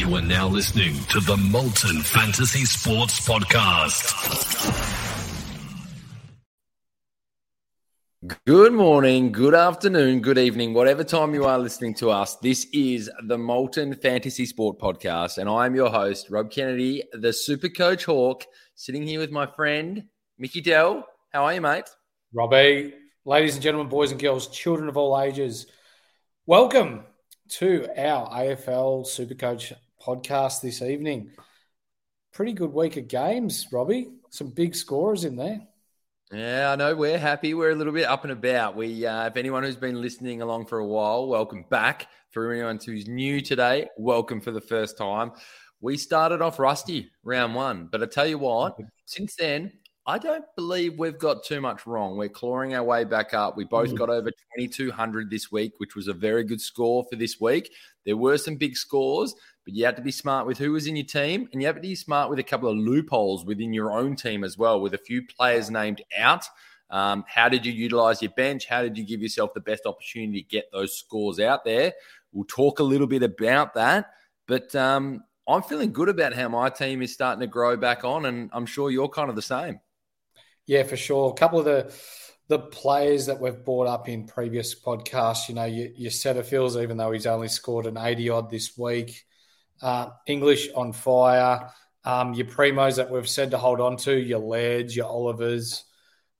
You are now listening to the Molten Fantasy Sports Podcast. Good morning, good afternoon, good evening, whatever time you are listening to us. This is the Molten Fantasy Sport Podcast, and I'm your host, Rob Kennedy, the Super Coach Hawk, sitting here with my friend, Mickey Dell. How are you, mate? Robbie, ladies and gentlemen, boys and girls, children of all ages, welcome to our AFL Supercoach podcast this evening. Pretty good week of games, Robbie. Some big scorers in there. Yeah, I know. We're happy. We're a little bit up and about. We, uh, if anyone who's been listening along for a while, welcome back. For anyone who's new today, welcome for the first time. We started off rusty round one, but I tell you what, since then, I don't believe we've got too much wrong. We're clawing our way back up. We both got over 2,200 this week, which was a very good score for this week. There were some big scores, but you had to be smart with who was in your team, and you have to be smart with a couple of loopholes within your own team as well, with a few players named out. Um, how did you utilize your bench? How did you give yourself the best opportunity to get those scores out there? We'll talk a little bit about that, but um, I'm feeling good about how my team is starting to grow back on, and I'm sure you're kind of the same. Yeah, for sure. A couple of the the players that we've brought up in previous podcasts, you know, your, your Setterfields, even though he's only scored an 80 odd this week, uh, English on fire, um, your primos that we've said to hold on to, your Lairds, your Olivers,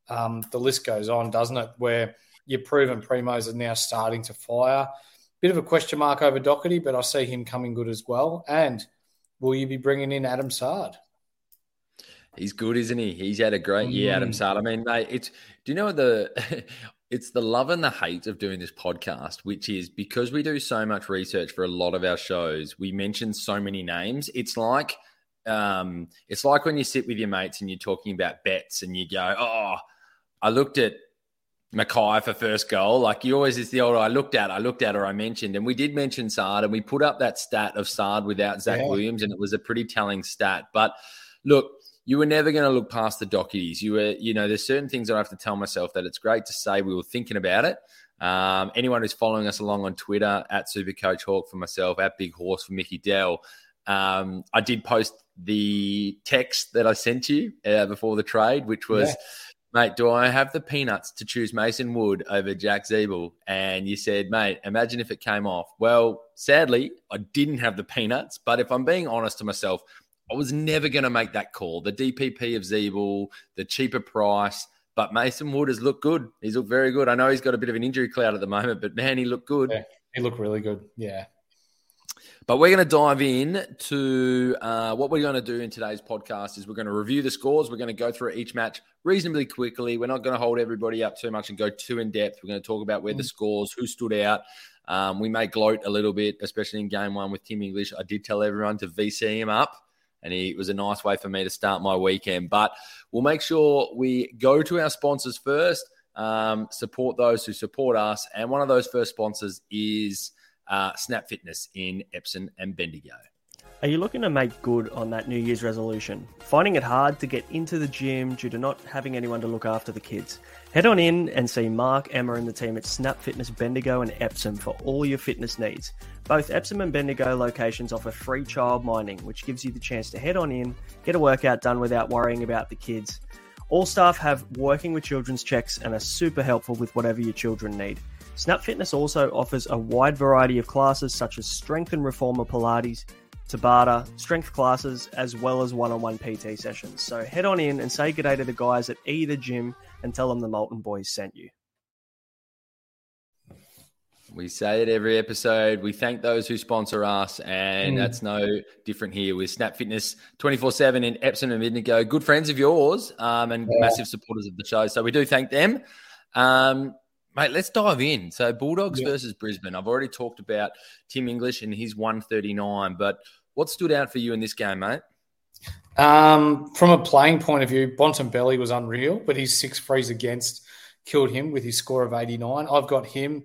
um, the list goes on, doesn't it? Where your proven primos are now starting to fire. Bit of a question mark over Docherty, but I see him coming good as well. And will you be bringing in Adam Saad? He's good, isn't he? He's had a great year, Adam Saad. I mean, mate, it's do you know the it's the love and the hate of doing this podcast, which is because we do so much research for a lot of our shows, we mention so many names. It's like um, it's like when you sit with your mates and you're talking about bets and you go, Oh, I looked at Mackay for first goal. Like you always is the old I looked at, I looked at, or I mentioned, and we did mention Saad, and we put up that stat of Saad without Zach Yeah. Williams, and it was a pretty telling stat. But look, you were never going to look past the Dockies. You were, you know, there's certain things that I have to tell myself that it's great to say we were thinking about it. Um, anyone who's following us along on Twitter at Supercoach Hawk for myself, at Big Horse for Mickey Dell, um, I did post the text that I sent you uh, before the trade, which was, Yeah. mate, do I have the peanuts to choose Mason Wood over Jack Ziebell? And you said, mate, imagine if it came off. Well, sadly, I didn't have the peanuts, but if I'm being honest to myself, I was never going to make that call. The DPP of Ziebell, the cheaper price, but Mason Wood has looked good. He's looked very good. I know he's got a bit of an injury cloud at the moment, but man, he looked good. Yeah, he looked really good. Yeah. But we're going to dive in to uh, what we're going to do in today's podcast is we're going to review the scores. We're going to go through each match reasonably quickly. We're not going to hold everybody up too much and go too in depth. We're going to talk about where the scores, who stood out. Um, we may gloat a little bit, especially in game one with Tim English. I did tell everyone to VC him up, and it was a nice way for me to start my weekend. But we'll make sure we go to our sponsors first. um, support those who support us. And one of those first sponsors is uh, Snap Fitness in Epsom and Bendigo. Are you looking to make good on that New Year's resolution? Finding it hard to get into the gym due to not having anyone to look after the kids? Head on in and see Mark, Emma, and the team at Snap Fitness Bendigo and Epsom for all your fitness needs. Both Epsom and Bendigo locations offer free child mining, which gives you the chance to head on in, get a workout done without worrying about the kids. All staff have working with children's checks and are super helpful with whatever your children need. Snap Fitness also offers a wide variety of classes such as strength and reformer Pilates, Tabata, strength classes, as well as one on one PT sessions. So head on in and say good day to the guys at either gym and tell them the Molten Boys sent you. We say it every episode. We thank those who sponsor us, and Mm. that's no different here with Snap Fitness 24 7 in Epsom and Bendigo. Good friends of yours um, and Yeah. massive supporters of the show. So we do thank them. Um, mate, let's dive in. So, Bulldogs Yeah. versus Brisbane. I've already talked about Tim English and his 139, but what stood out for you in this game, mate? Um, from a playing point of view, Bontempelli was unreal, but his six frees against killed him with his score of 89. I've got him.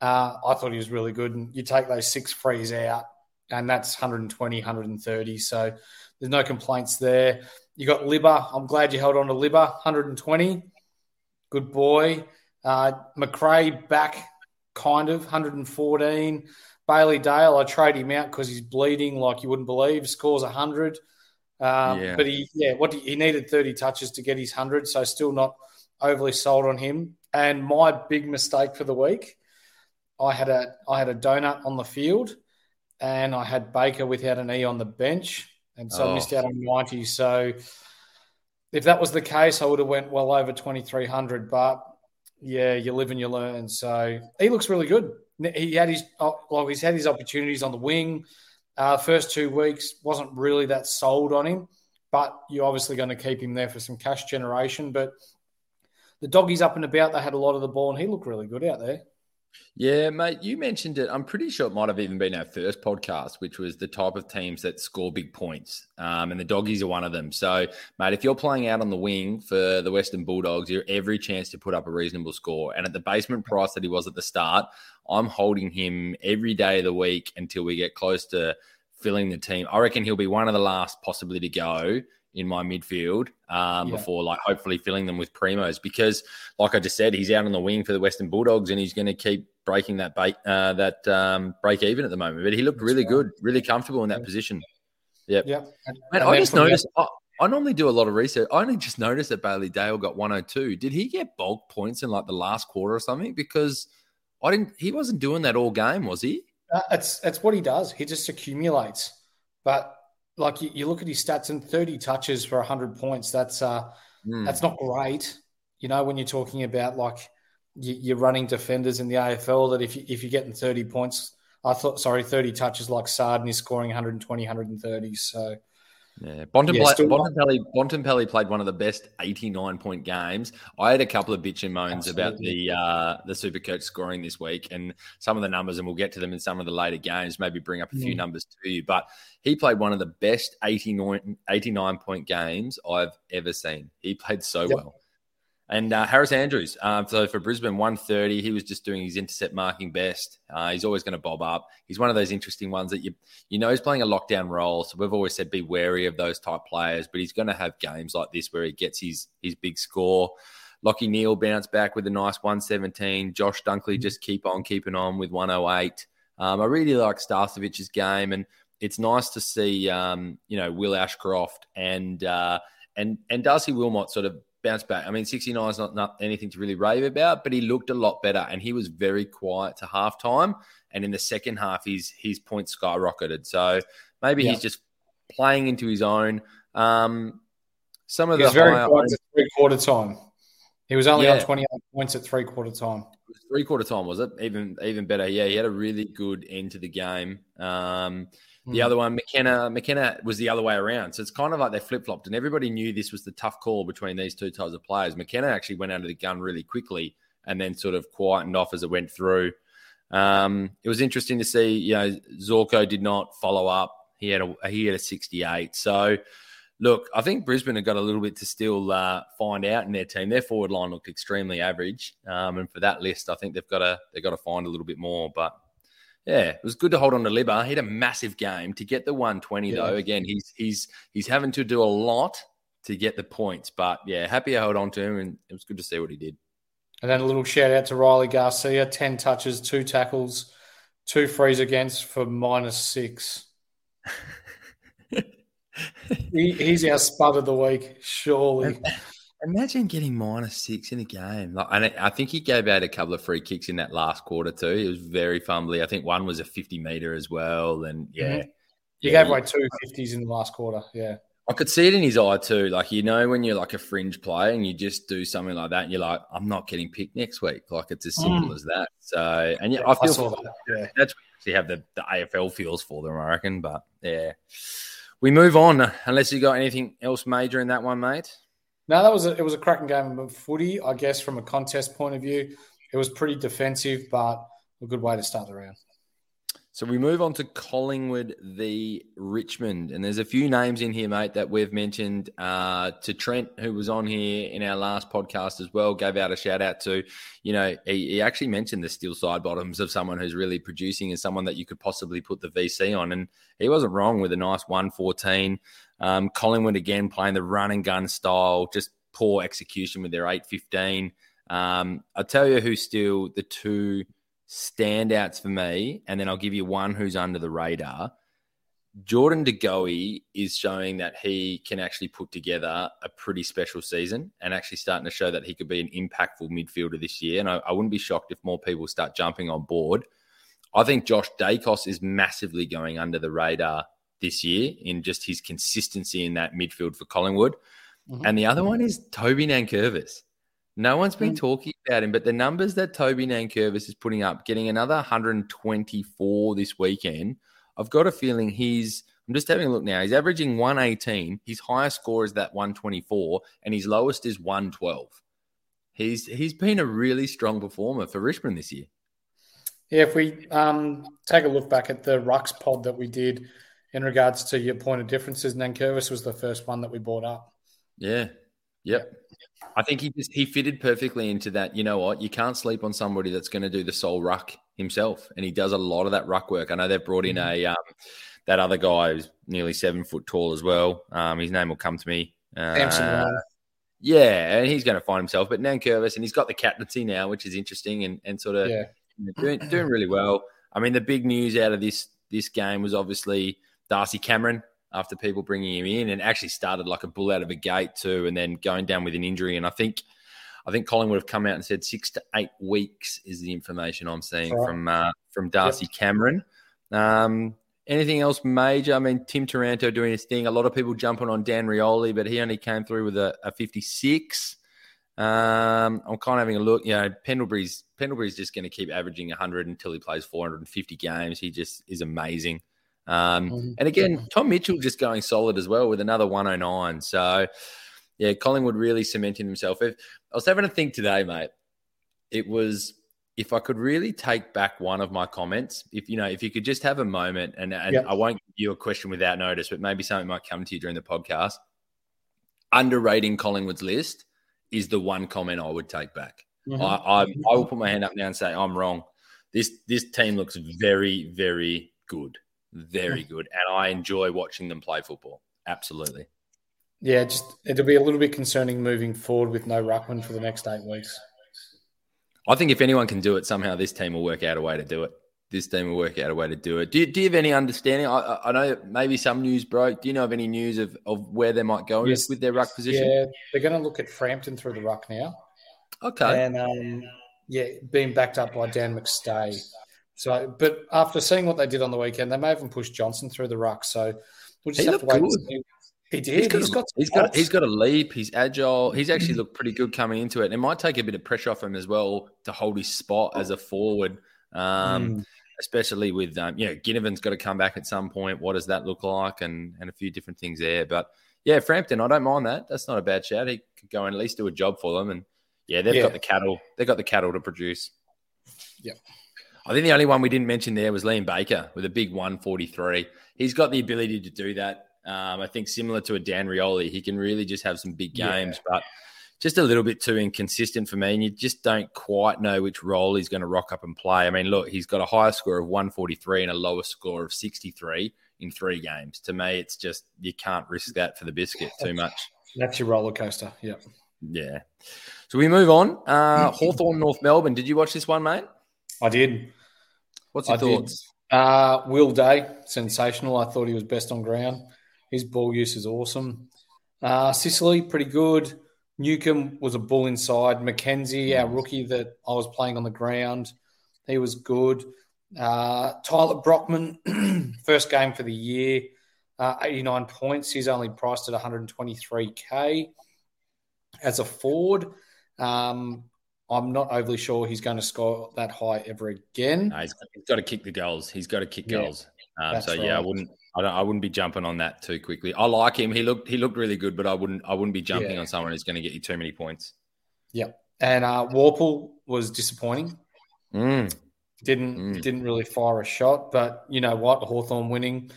Uh, I thought he was really good. And you take those six frees out, and that's 120, 130. So there's no complaints there. You got Libba. I'm glad you held on to Libba, 120. Good boy. Uh, McRae back, kind of, 114. Bailey Dale, I trade him out because he's bleeding like you wouldn't believe. Scores 100. Um, Yeah. But he, yeah, what he needed 30 touches to get his 100, so still not overly sold on him. And my big mistake for the week, I had a I had a donut on the field, and I had Baker without an E on the bench, and so I Oh. missed out on 90. So if that was the case, I would have went well over 2,300. But yeah, you live and you learn. So he looks really good. He had his well, he's had his opportunities on the wing. Uh, first two weeks wasn't really that sold on him, but you're obviously going to keep him there for some cash generation. But the doggies up and about, they had a lot of the ball, and he looked really good out there. Yeah, mate, you mentioned it. I'm pretty sure it might have even been our first podcast, which was the type of teams that score big points. Um, and the doggies are one of them. So, mate, if you're playing out on the wing for the Western Bulldogs, you're every chance to put up a reasonable score. And at the basement price that he was at the start, I'm holding him every day of the week until we get close to filling the team. I reckon he'll be one of the last possibly to go in my midfield um, Yeah. before like hopefully filling them with primos because like I just said he's out on the wing for the Western Bulldogs and he's going to keep breaking that bait uh, that um, break even at the moment but he looked really right. good really comfortable in that Yeah. position yep Yep. And, Man, and I just noticed I, I normally do a lot of research I only just noticed that Bailey Dale got 102 did he get bulk points in like the last quarter or something because I didn't he wasn't doing that all game was he Uh, it's it's what he does. He just accumulates. But like you, you look at his stats and 30 touches for 100 points. That's uh Hmm. that's not great. You know when you're talking about like you, you're running defenders in the AFL that if you, if you're getting 30 points, I thought sorry 30 touches like Sarden is scoring 120, 130. So Yeah, Bontempelli, Yeah, still- Bontempelli, Bontempelli played one of the best 89 point games. I had a couple of bitch and moans about the uh, the super coach scoring this week and some of the numbers, and we'll get to them in some of the later games, maybe bring up a few Mm. numbers to you. But he played one of the best 89, 89 point games I've ever seen. He played so Yep. well. And uh, Harris Andrews, uh, so for Brisbane, 130, he was just doing his intercept marking best. Uh, he's always going to bob up. He's one of those interesting ones that you you know he's playing a lockdown role. So we've always said be wary of those type players, but he's going to have games like this where he gets his his big score. Lachie Neale bounced back with a nice 117. Josh Dunkley just keep on keeping on with 108. Um, I really like Starcevic's game, and it's nice to see um, you know Will Ashcroft and uh, and and Darcy Wilmot sort of bounce back. I mean, 69 is not, not anything to really rave about, but he looked a lot better and he was very quiet to halftime. And in the second half, his his points skyrocketed. So maybe Yeah. he's just playing into his own. Um, some of he the was very quiet at three quarter time. He was only on Yeah. 28 points at three quarter time. three quarter time was it even even better yeah he had a really good end to the game um the Mm. other one mckenna mckenna was the other way around so it's kind of like they flip-flopped and everybody knew this was the tough call between these two types of players mckenna actually went out of the gun really quickly and then sort of quietened off as it went through um it was interesting to see you know zorko did not follow up he had a he had a 68 so Look, I think Brisbane have got a little bit to still uh, find out in their team. Their forward line looked extremely average, um, and for that list, I think they've got to they've got to find a little bit more. But yeah, it was good to hold on to Libba. He had a massive game to get the 120 yeah. though. Again, he's he's he's having to do a lot to get the points, but yeah, happy I held on to him, and it was good to see what he did. And then a little shout out to Riley Garcia: ten touches, two tackles, two frees against for minus six. he, he's our spud of the week, surely. Imagine getting minus six in a game. Like, and I think he gave out a couple of free kicks in that last quarter too. It was very fumbly. I think one was a fifty meter as well, and yeah, mm-hmm. he yeah, gave away two fifties in the last quarter. Yeah, I could see it in his eye too. Like you know, when you're like a fringe player and you just do something like that, and you're like, I'm not getting picked next week. Like it's as simple mm. as that. So, and yeah, I feel I that. yeah. that's what you have the, the AFL feels for them, I reckon. But yeah, we move on. Unless you got anything else major in that one, mate. No, that was a, it was a cracking game of footy. I guess from a contest point of view, it was pretty defensive, but a good way to start the round. So we move on to Collingwood the Richmond, and there's a few names in here, mate, that we've mentioned. Uh, to Trent, who was on here in our last podcast as well, gave out a shout out to. You know, he, he actually mentioned the Steele Sidebottoms of someone who's really producing and someone that you could possibly put the VC on, and he wasn't wrong with a nice 114. Um, Collingwood again playing the run and gun style, just poor execution with their 815. Um, I'll tell you who's still the two standouts for me, and then I'll give you one who's under the radar. Jordan De Goey is showing that he can actually put together a pretty special season and actually starting to show that he could be an impactful midfielder this year. And I, I wouldn't be shocked if more people start jumping on board. I think Josh Daicos is massively going under the radar this year in just his consistency in that midfield for Collingwood. Mm-hmm. And the other one is Toby Nankervis. No one's been mm-hmm. talking about him, but the numbers that Toby Nankervis is putting up, getting another 124 this weekend, I've got a feeling he's. I'm just having a look now. He's averaging 118. His highest score is that 124, and his lowest is 112. He's he's been a really strong performer for Richmond this year. Yeah, if we um, take a look back at the Rucks pod that we did in regards to your point of differences, Nankervis was the first one that we brought up. Yeah. Yep. I think he just he fitted perfectly into that. You know what? You can't sleep on somebody that's going to do the sole ruck himself, and he does a lot of that ruck work. I know they've brought in mm-hmm. a um, that other guy who's nearly seven foot tall as well. Um, his name will come to me. Uh, yeah, and he's going to find himself. But Nankervis, and he's got the captaincy now, which is interesting and, and sort of yeah. doing, doing really well. I mean, the big news out of this this game was obviously Darcy Cameron after people bringing him in, and actually started like a bull out of a gate too, and then going down with an injury. And I think, I think Collingwood have come out and said six to eight weeks is the information I'm seeing right. from uh, from Darcy yep. Cameron. Um, anything else major? I mean, Tim Taranto doing his thing. A lot of people jumping on Dan Rioli, but he only came through with a, a 56. Um, I'm kind of having a look. You know, Pendlebury's Pendlebury's just going to keep averaging 100 until he plays 450 games. He just is amazing. Um, mm-hmm. and again, Tom Mitchell just going solid as well with another 109. So, yeah, Collingwood really cementing himself. If I was having a think today, mate, it was if I could really take back one of my comments, if you know, if you could just have a moment, and, and yep. I won't give you a question without notice, but maybe something might come to you during the podcast. Underrating Collingwood's list is the one comment I would take back. Mm-hmm. I, I, I will put my hand up now and say I'm wrong. This this team looks very very good very good, and I enjoy watching them play football. Absolutely. Yeah, just it'll be a little bit concerning moving forward with no ruckman for the next eight weeks. I think if anyone can do it, somehow this team will work out a way to do it. This team will work out a way to do it. Do you, do you have any understanding? I, I know maybe some news broke. Do you know of any news of, of where they might go yes. with their ruck position? Yeah, they're going to look at Frampton through the ruck now. Okay. And um, yeah, being backed up by Dan McStay. So, but after seeing what they did on the weekend, they may even push Johnson through the ruck. So we'll just he have to wait. He did. He's got, he's got, he's got, he's got a leap. He's agile. He's actually looked pretty good coming into it. It might take a bit of pressure off him as well to hold his spot as a forward, um, mm. especially with um, you know Ginnivan's got to come back at some point. What does that look like? And and a few different things there. But yeah, Frampton, I don't mind that. That's not a bad shout. He could go and at least do a job for them. And yeah, they've yeah. got the cattle. They've got the cattle to produce. Yeah. I think the only one we didn't mention there was Liam Baker with a big 143. He's got the ability to do that. Um, I think similar to a Dan Rioli, he can really just have some big games, yeah. but just a little bit too inconsistent for me. And you just don't quite know which role he's going to rock up and play. I mean, look, he's got a higher score of 143 and a lower score of 63 in three games. To me, it's just you can't risk that for the biscuit too much. That's your roller coaster. Yeah. Yeah. So we move on. Uh, Hawthorn, North Melbourne. Did you watch this one, mate? I did. What's your I thoughts? Uh, Will Day, sensational. I thought he was best on ground. His ball use is awesome. Uh, Sicily, pretty good. Newcombe was a bull inside. McKenzie, our rookie that I was playing on the ground, he was good. Uh, Tyler Brockman, first game for the year, uh, 89 points. He's only priced at 123k as a forward. Um, I'm not overly sure he's going to score that high ever again. No, he's, he's got to kick the goals. He's got to kick yeah, goals. Um, so right. yeah, I wouldn't. I, I, wouldn't be jumping on that too quickly. I like him. He looked he looked really good, but I wouldn't I wouldn't be jumping yeah. on someone who's going to get you too many points. Yeah, and uh, Worpel was disappointing. Mm. Didn't mm. didn't really fire a shot, but you know what? Hawthorn winning.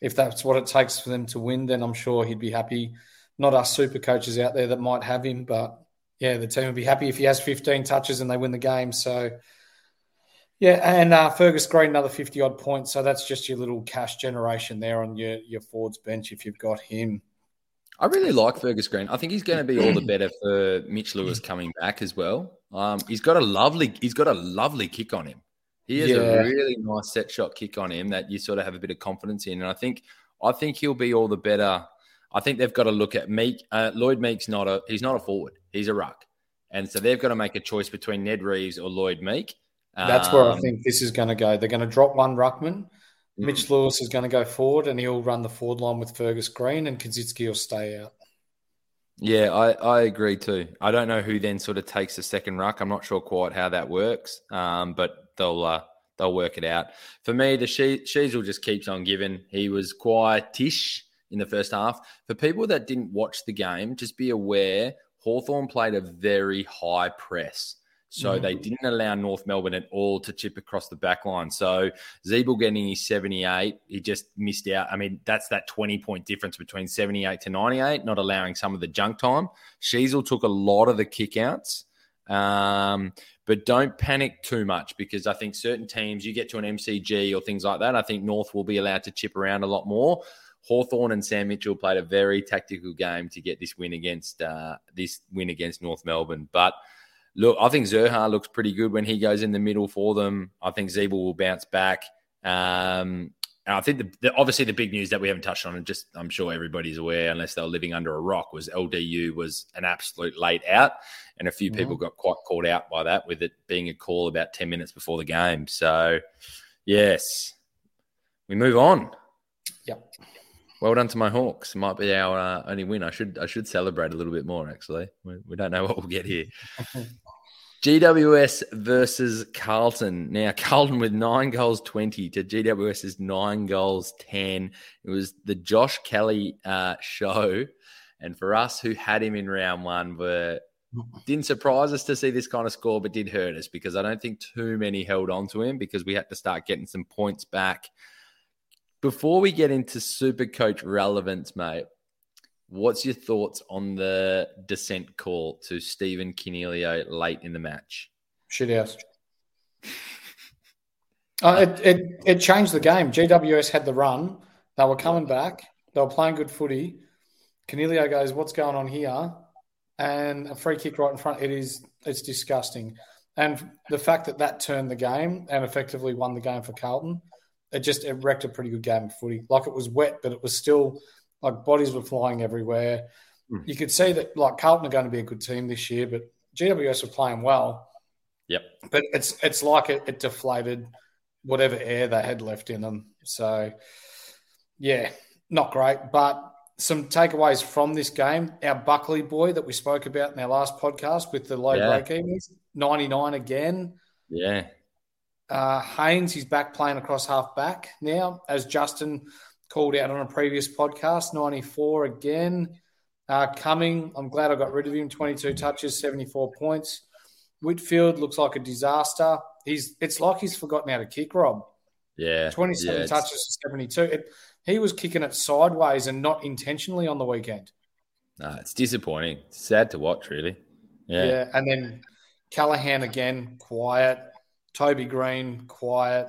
If that's what it takes for them to win, then I'm sure he'd be happy. Not us super coaches out there that might have him, but yeah, the team would be happy if he has 15 touches and they win the game. So, yeah, and uh, Fergus Greene another 50 odd points. So that's just your little cash generation there on your your forwards bench if you've got him. I really like Fergus Greene. I think he's going to be all the better for Mitch Lewis coming back as well. Um, he's got a lovely he's got a lovely kick on him. He has yeah. a really nice set shot kick on him that you sort of have a bit of confidence in, and I think I think he'll be all the better I think they've got to look at Meek. Uh, Lloyd Meek's not a he's not a forward. He's a ruck, and so they've got to make a choice between Ned Reeves or Lloyd Meek. That's um, where I um, think this is going to go. They're going to drop one ruckman. Mm. Mitch Lewis is going to go forward, and he'll run the forward line with Fergus Greene and Koschitzke will stay out. Yeah, I, I agree too. I don't know who then sort of takes the second ruck. I'm not sure quite how that works, um, but they'll uh, they'll work it out. For me, the she- Sheezel just keeps on giving. He was quietish in the first half. For people that didn't watch the game, just be aware Hawthorn played a very high press. So mm-hmm. they didn't allow North Melbourne at all to chip across the back line. So Ziebell getting his 78, he just missed out. I mean, that's that 20 point difference between 78 to 98, not allowing some of the junk time. Sheezel took a lot of the kickouts. Um, but don't panic too much because I think certain teams, you get to an MCG or things like that, I think North will be allowed to chip around a lot more. Hawthorn and Sam Mitchell played a very tactical game to get this win against uh, this win against North Melbourne. But look, I think Zurhaar looks pretty good when he goes in the middle for them. I think Ziebell will bounce back. Um, and I think the, the, obviously the big news that we haven't touched on, and just I'm sure everybody's aware, unless they're living under a rock, was LDU was an absolute late out, and a few mm-hmm. people got quite caught out by that, with it being a call about ten minutes before the game. So, yes, we move on. Yep. Well done to my Hawks. Might be our uh, only win. I should I should celebrate a little bit more. Actually, we, we don't know what we'll get here. GWS versus Carlton. Now Carlton with nine goals twenty to GWS's nine goals ten. It was the Josh Kelly uh, show, and for us who had him in round one, were didn't surprise us to see this kind of score, but did hurt us because I don't think too many held on to him because we had to start getting some points back before we get into super coach relevance, mate, what's your thoughts on the dissent call to Stephen Coniglio late in the match? Shit house. uh, it, it, it changed the game. GWS had the run. They were coming back. They were playing good footy. Coniglio goes, "What's going on here?" And a free kick right in front. It is. It's disgusting. And the fact that that turned the game and effectively won the game for Carlton it just it wrecked a pretty good game of footy. Like it was wet, but it was still like bodies were flying everywhere. Mm. You could see that like Carlton are going to be a good team this year, but GWS were playing well. Yep. But it's it's like it, it deflated whatever air they had left in them. So yeah, not great. But some takeaways from this game. Our Buckley boy that we spoke about in our last podcast with the low yeah. break evens, 99 again. Yeah. Uh, Haynes, he's back playing across half back now, as Justin called out on a previous podcast. 94 again. Uh, Cumming, I'm glad I got rid of him. 22 touches, 74 points. Whitfield looks like a disaster. He's It's like he's forgotten how to kick, Rob. Yeah. 27 yeah, touches, 72. It, he was kicking it sideways and not intentionally on the weekend. No, it's disappointing. Sad to watch, really. Yeah. yeah. And then Callaghan again, quiet. Toby Green, quiet.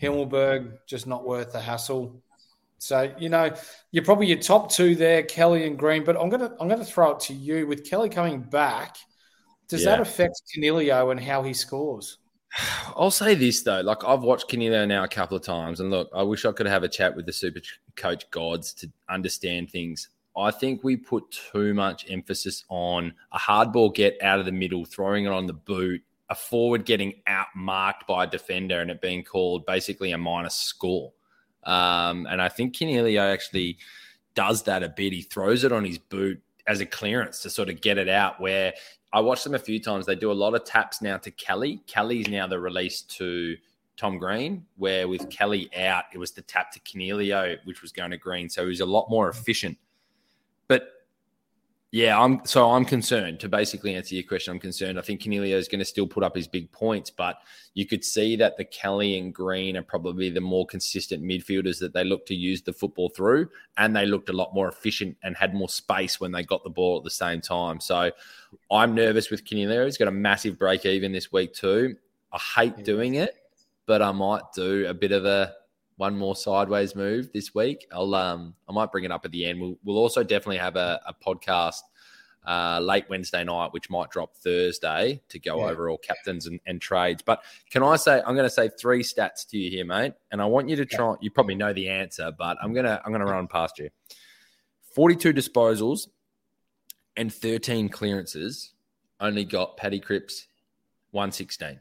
Himmelberg, just not worth the hassle. So you know, you're probably your top two there, Kelly and Green. But I'm gonna I'm gonna throw it to you with Kelly coming back. Does yeah. that affect Coniglio and how he scores? I'll say this though, like I've watched Coniglio now a couple of times, and look, I wish I could have a chat with the super coach gods to understand things. I think we put too much emphasis on a hard ball get out of the middle, throwing it on the boot, a forward getting outmarked by a defender, and it being called basically a minus score. Um, and I think Coniglio actually does that a bit. He throws it on his boot as a clearance to sort of get it out. Where I watched them a few times, they do a lot of taps now to Kelly. Kelly's now the release to Tom Green, where with Kelly out, it was the tap to Coniglio, which was going to Green. So he was a lot more efficient. But yeah, I'm so I'm concerned. To basically answer your question, I'm concerned. I think Coniglio is going to still put up his big points, but you could see that the Kelly and Green are probably the more consistent midfielders that they look to use the football through, and they looked a lot more efficient and had more space when they got the ball at the same time. So I'm nervous with Coniglio. He's got a massive break even this week too. I hate doing it, but I might do a bit of a one more sideways move this week. I'll um I might bring it up at the end. We'll we'll also definitely have a, a podcast uh, late Wednesday night, which might drop Thursday to go yeah. over all captains and, and, trades. But can I say I'm going to say three stats to you here, mate, and I want you to try. You probably know the answer, but I'm gonna I'm gonna run past you. 42 disposals and 13 clearances. Only got Paddy Cripps 116.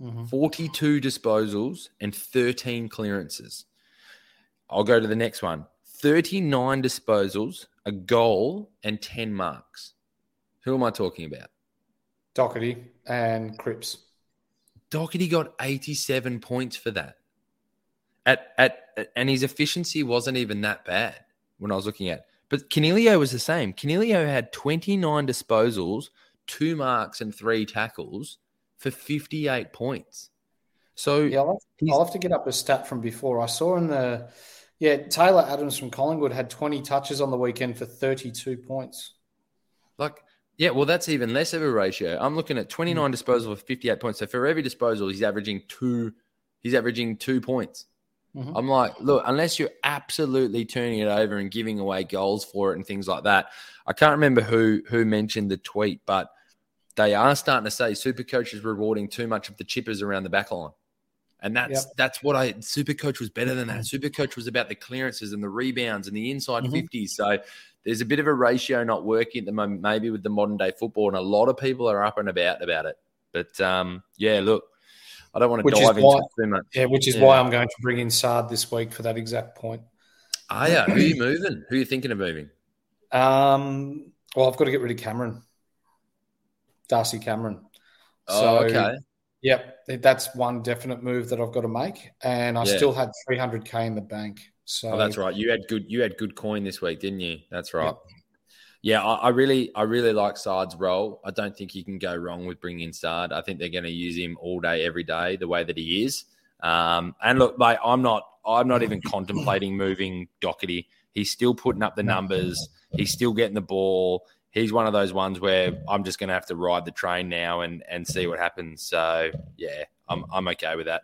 Mm-hmm. 42 disposals and 13 clearances. I'll go to the next one 39 disposals, a goal, and 10 marks. Who am I talking about? Docherty and Cripps. Docherty got 87 points for that. At, at and his efficiency wasn't even that bad when I was looking at. But Coniglio was the same. Coniglio had 29 disposals, two marks, and three tackles for 58 points. So yeah, I'll have, I'll have, to get up a stat from before. I saw in the yeah Taylor Adams from Collingwood had 20 touches on the weekend for 32 points. Like yeah, well that's even less of a ratio. I'm looking at 29 mm. disposal for 58 points. So for every disposal, he's averaging two. He's averaging two points. Mm-hmm. I'm like, look, unless you're absolutely turning it over and giving away goals for it and things like that. I can't remember who who mentioned the tweet, but they are starting to say super coach is rewarding too much of the chippers around the back line. And that's yep. that's what I super coach was better than that. Mm-hmm. Super coach was about the clearances and the rebounds and the inside mm-hmm. 50s. So there's a bit of a ratio not working at the moment, maybe with the modern day football, and a lot of people are up and about about it. But um, yeah, look, I don't want to which dive into why, too much. Yeah, which is yeah. why I'm going to bring in Saad this week for that exact point. Ah, yeah. Who are you moving? Who are you thinking of moving? Um, well, I've got to get rid of Cameron. Darcy Cameron. Oh, so, okay. Yep, that's one definite move that I've got to make, and I yeah. still had 300k in the bank. So oh, that's right. You had good. You had good coin this week, didn't you? That's right. Yep. Yeah, I, I, really, I really like Saad's role. I don't think you can go wrong with bringing in Saad. I think they're going to use him all day, every day, the way that he is. Um, and look, mate, I'm not, I'm not even contemplating moving Docherty. He's still putting up the numbers. He's still getting the ball he's one of those ones where I'm just going to have to ride the train now and and see what happens. So yeah, I'm I'm okay with that.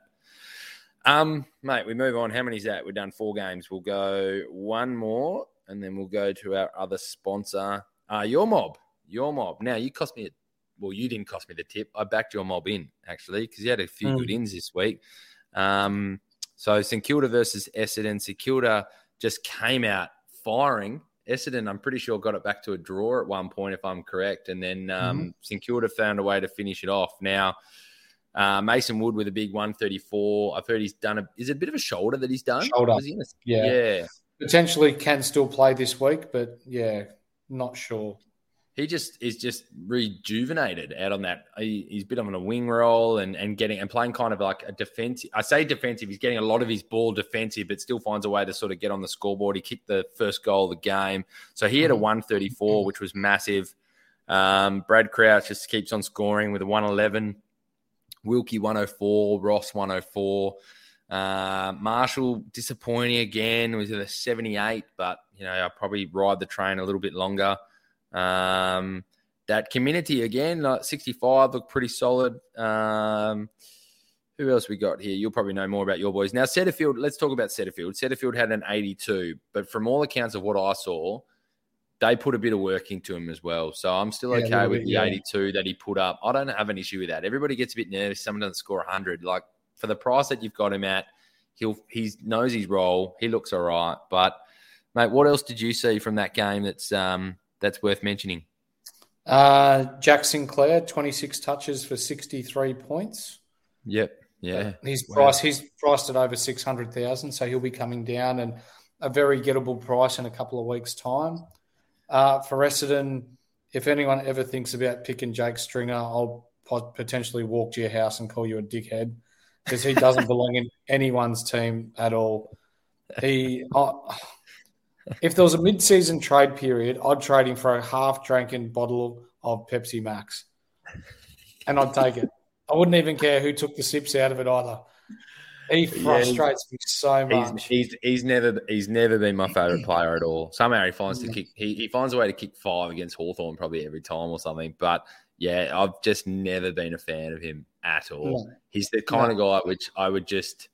Um, mate, we move on. How many's that? We've done four games. We'll go one more, and then we'll go to our other sponsor, uh, your mob. Your mob. Now you cost me a well, you didn't cost me the tip. I backed your mob in actually because you had a few mm. good ins this week. Um, so St Kilda versus Essendon. St Kilda just came out firing Essendon, I'm pretty sure, got it back to a draw at one point, if I'm correct. And then um, mm-hmm. St Kilda found a way to finish it off. Now, uh, Mason Wood with a big 134. I've heard he's done a. Is it a bit of a shoulder that he's done? Shoulder. He yeah. Yeah. Potentially can still play this week, but yeah, not sure he just is just rejuvenated out on that. He, he's bit on a wing roll and, and getting and playing kind of like a defensive. I say defensive. He's getting a lot of his ball defensive, but still finds a way to sort of get on the scoreboard. He kicked the first goal of the game, so he had a mm-hmm. 134, which was massive. Um, Brad Crouch just keeps on scoring with a 111. Wilkie 104, Ross 104. Uh, Marshall disappointing again with a 78, but you know I'll probably ride the train a little bit longer. Um, that community again, like 65, look pretty solid. Um, who else we got here? You'll probably know more about your boys. Now, Setterfield, let's talk about Setterfield. Setterfield had an 82, but from all accounts of what I saw, they put a bit of work into him as well. So I'm still Yeah, okay with bit, the yeah. 82 that he put up. I don't have an issue with that. Everybody gets a bit nervous. Someone doesn't score 100. Like for the price that you've got him at, he'll he knows his role. He looks all right. But mate, what else did you see from that game that's um that's worth mentioning? Uh, Jack Sinclair, 26 touches for 63 points. Yep. Yeah. He's Wow. priced. He's priced at over 600,000, so he'll be coming down and a very gettable price in a couple of weeks' time. Uh, for Essendon, if anyone ever thinks about picking Jake Stringer, I'll pot- potentially walk to your house and call you a dickhead because he doesn't belong in anyone's team at all. He, uh, if there was a mid-season trade period, I'd trade him for a half-drinking bottle of Pepsi Max, and I'd take it. I wouldn't even care who took the sips out of it either. He frustrates me so much. he's he's never he's never been my favourite player at all. Somehow he finds to kick he, he finds a way to kick five against Hawthorn probably every time or something. But yeah, I've just never been a fan of him at all. No. He's the kind of guy which I would just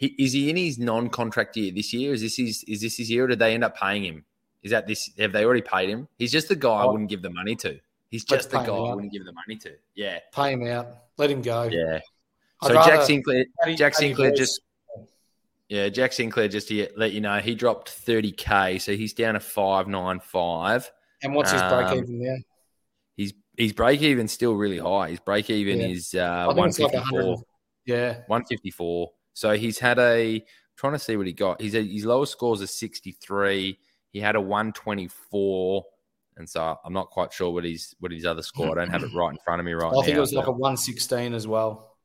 he is he in his non-contract year this year? Is this his is this his year or did they end up paying him? Is that this have they already paid him? He's just the guy I Oh. wouldn't give the money to. He's Let's just the guy I wouldn't give the money to. Yeah. Pay him out. Let him go. Yeah. I'd So Jack Sinclair Jack Sinclair just Yeah, Jack Sinclair, just to let you know, he dropped 30k, so he's down to 595. And what's his um, break even there? His his break even still really high. His break even Yeah. is uh, I think it's like 154. 100. Yeah. 154. So he's had a trying to see what he got. He's a, his lowest scores are 63. He had a 124. And so I'm not quite sure what his what his other score. I don't have it right in front of me right now. I think it was like a 116 as well.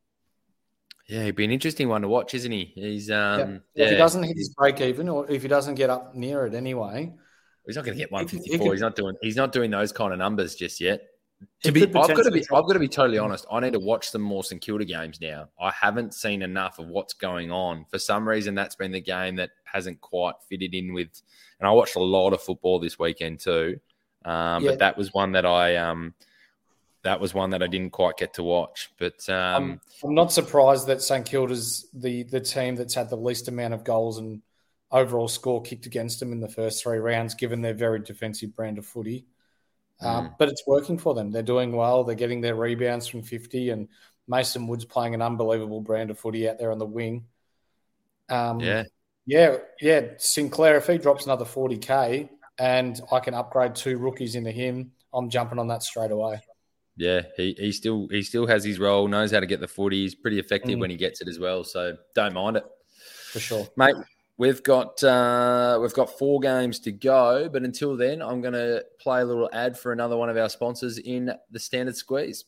yeah, he'd be an interesting one to watch, isn't he? He's um If he doesn't hit his break even, or if he doesn't get up near it anyway, He's not going to get He 154. could- he's not doing. He's not doing those kind of numbers just yet. To be, I've got to be. I've got to be totally honest. I need to watch some more St Kilda games now. I haven't seen enough of what's going on. For some reason, that's been the game that hasn't quite fitted in with. And I watched a lot of football this weekend too. Um, Yeah. But that was one that I. Um, that was one that I didn't quite get to watch. But um, I'm, I'm not surprised that St Kilda's the the team that's had the least amount of goals and overall score kicked against them in the first three rounds, given their very defensive brand of footy. Um, Mm. but it's working for them. They're doing well. They're getting their rebounds from 50, and Mason Wood's playing an unbelievable brand of footy out there on the wing. Um, yeah, yeah, yeah. Sinclair, if he drops another 40k and I can upgrade two rookies into him, I'm jumping on that straight away. Yeah, he, he still he still has his role, knows how to get the footy. He's pretty effective Mm. when he gets it as well. So don't mind it, For sure. mate. We've got uh, we've got four games to go, but until then, I'm going to play a little ad for another one of our sponsors in the Standard Squeeze.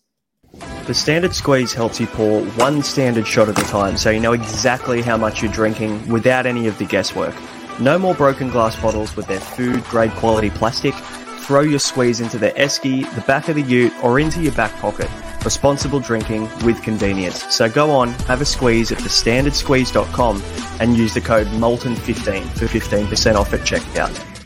The standard squeeze helps you pour one standard shot at a time so you know exactly how much you're drinking without any of the guesswork. No more broken glass bottles with their food grade quality plastic. Throw your squeeze into the esky, the back of the ute, or into your back pocket. Responsible drinking with convenience. So go on, have a squeeze at thestandardsqueeze.com and use the code MOLTON15 for 15% off at checkout.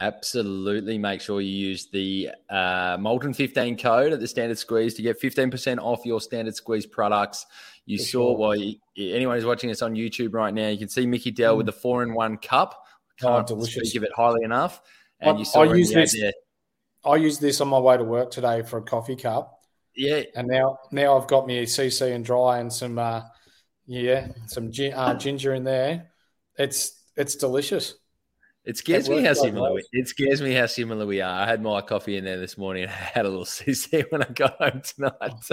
Absolutely, make sure you use the uh, Molten 15 code at the Standard Squeeze to get 15% off your Standard Squeeze products. You For saw, sure. well, you, anyone who's watching us on YouTube right now, you can see Mickey Dell with the four in one cup. Oh, Can't delicious. speak of it highly enough. And I- you saw I in the use ad this- there. I used this on my way to work today for a coffee cup, Yeah, and now now I've got me CC and dry and some uh, yeah some gin, uh, ginger in there. It's it's delicious. It scares It me how similar we, it scares me how similar we are. I had my coffee in there this morning. And I had a little CC when I got home tonight.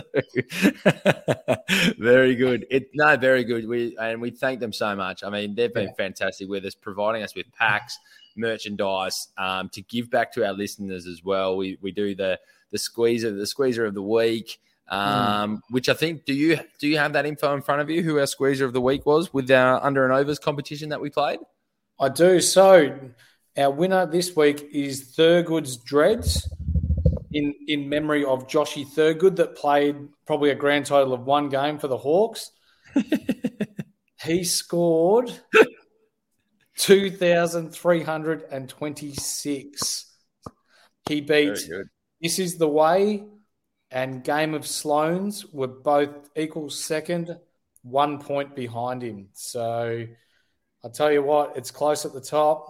too. very good. It no, very good. We and we thank them so much. I mean, they've been fantastic with us, providing us with packs, merchandise, um, to give back to our listeners as well. We we do the the squeezer, the squeezer of the week. Um, which I think do you do you have that info in front of you? Who our squeezer of the week was with our under and overs competition that we played? I do. So our winner this week is Thurgood's Dreads in in memory of Joshy Thurgood that played probably a grand total of one game for the Hawks. he scored 2,326. He beat This Is the Way and Game of Sloans were both equal second, one point behind him. So I'll tell you what, it's close at the top.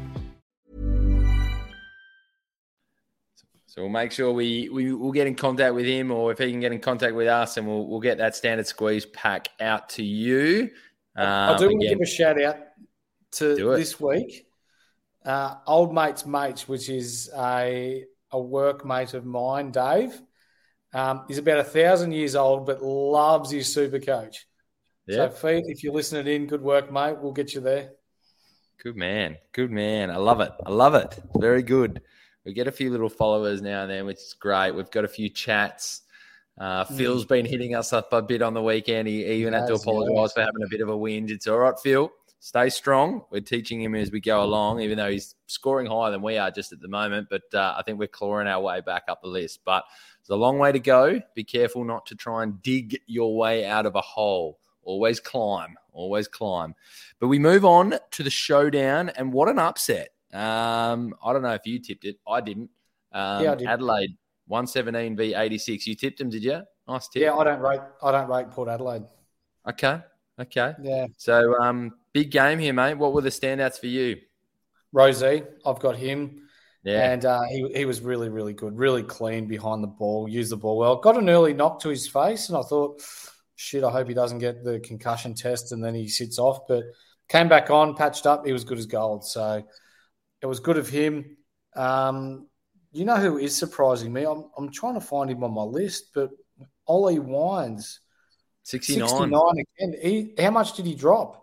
So we'll make sure we, we will get in contact with him, or if he can get in contact with us, and we'll we'll get that standard squeeze pack out to you. I do Um, want to give a shout out to this week. Uh, Old Mates Mates, which is a, a workmate of mine, Dave. Um, he's about a thousand years old, but loves his super coach. Yeah. So, Feet, if you're listening in, good work, mate. We'll get you there. Good man. Good man. I love it. I love it. Very good. We get a few little followers now and then, which is great. We've got a few chats. Uh, Phil's been hitting us up a bit on the weekend. He, he even had to apologise for having a bit of a whinge. It's all right, Phil. Stay strong. We're teaching him as we go along, even though he's scoring higher than we are just at the moment. But uh, I think we're clawing our way back up the list. But it's a long way to go. Be careful not to try and dig your way out of a hole. Always climb. Always climb. But we move on to the showdown, and what an upset! Um, I don't know if you tipped it. I didn't. Um, Yeah, I did. Adelaide one seventeen v eighty six. You tipped them, did you? Nice tip. Yeah, I don't rate. I don't rate Port Adelaide. Okay. Okay. Yeah, So, um, big game here, mate. What were the standouts for you? Rozee, I've got him, Yeah. and uh, he he was really really good, really clean behind the ball, used the ball well. Got an early knock to his face, and I thought, shit, I hope he doesn't get the concussion test, and then he sits off. But came back on, patched up, he was good as gold. So it was good of him. Um, you know who is surprising me? I'm I'm trying to find him on my list, but Ollie Wines, 69. 69 again. He, how much did he drop?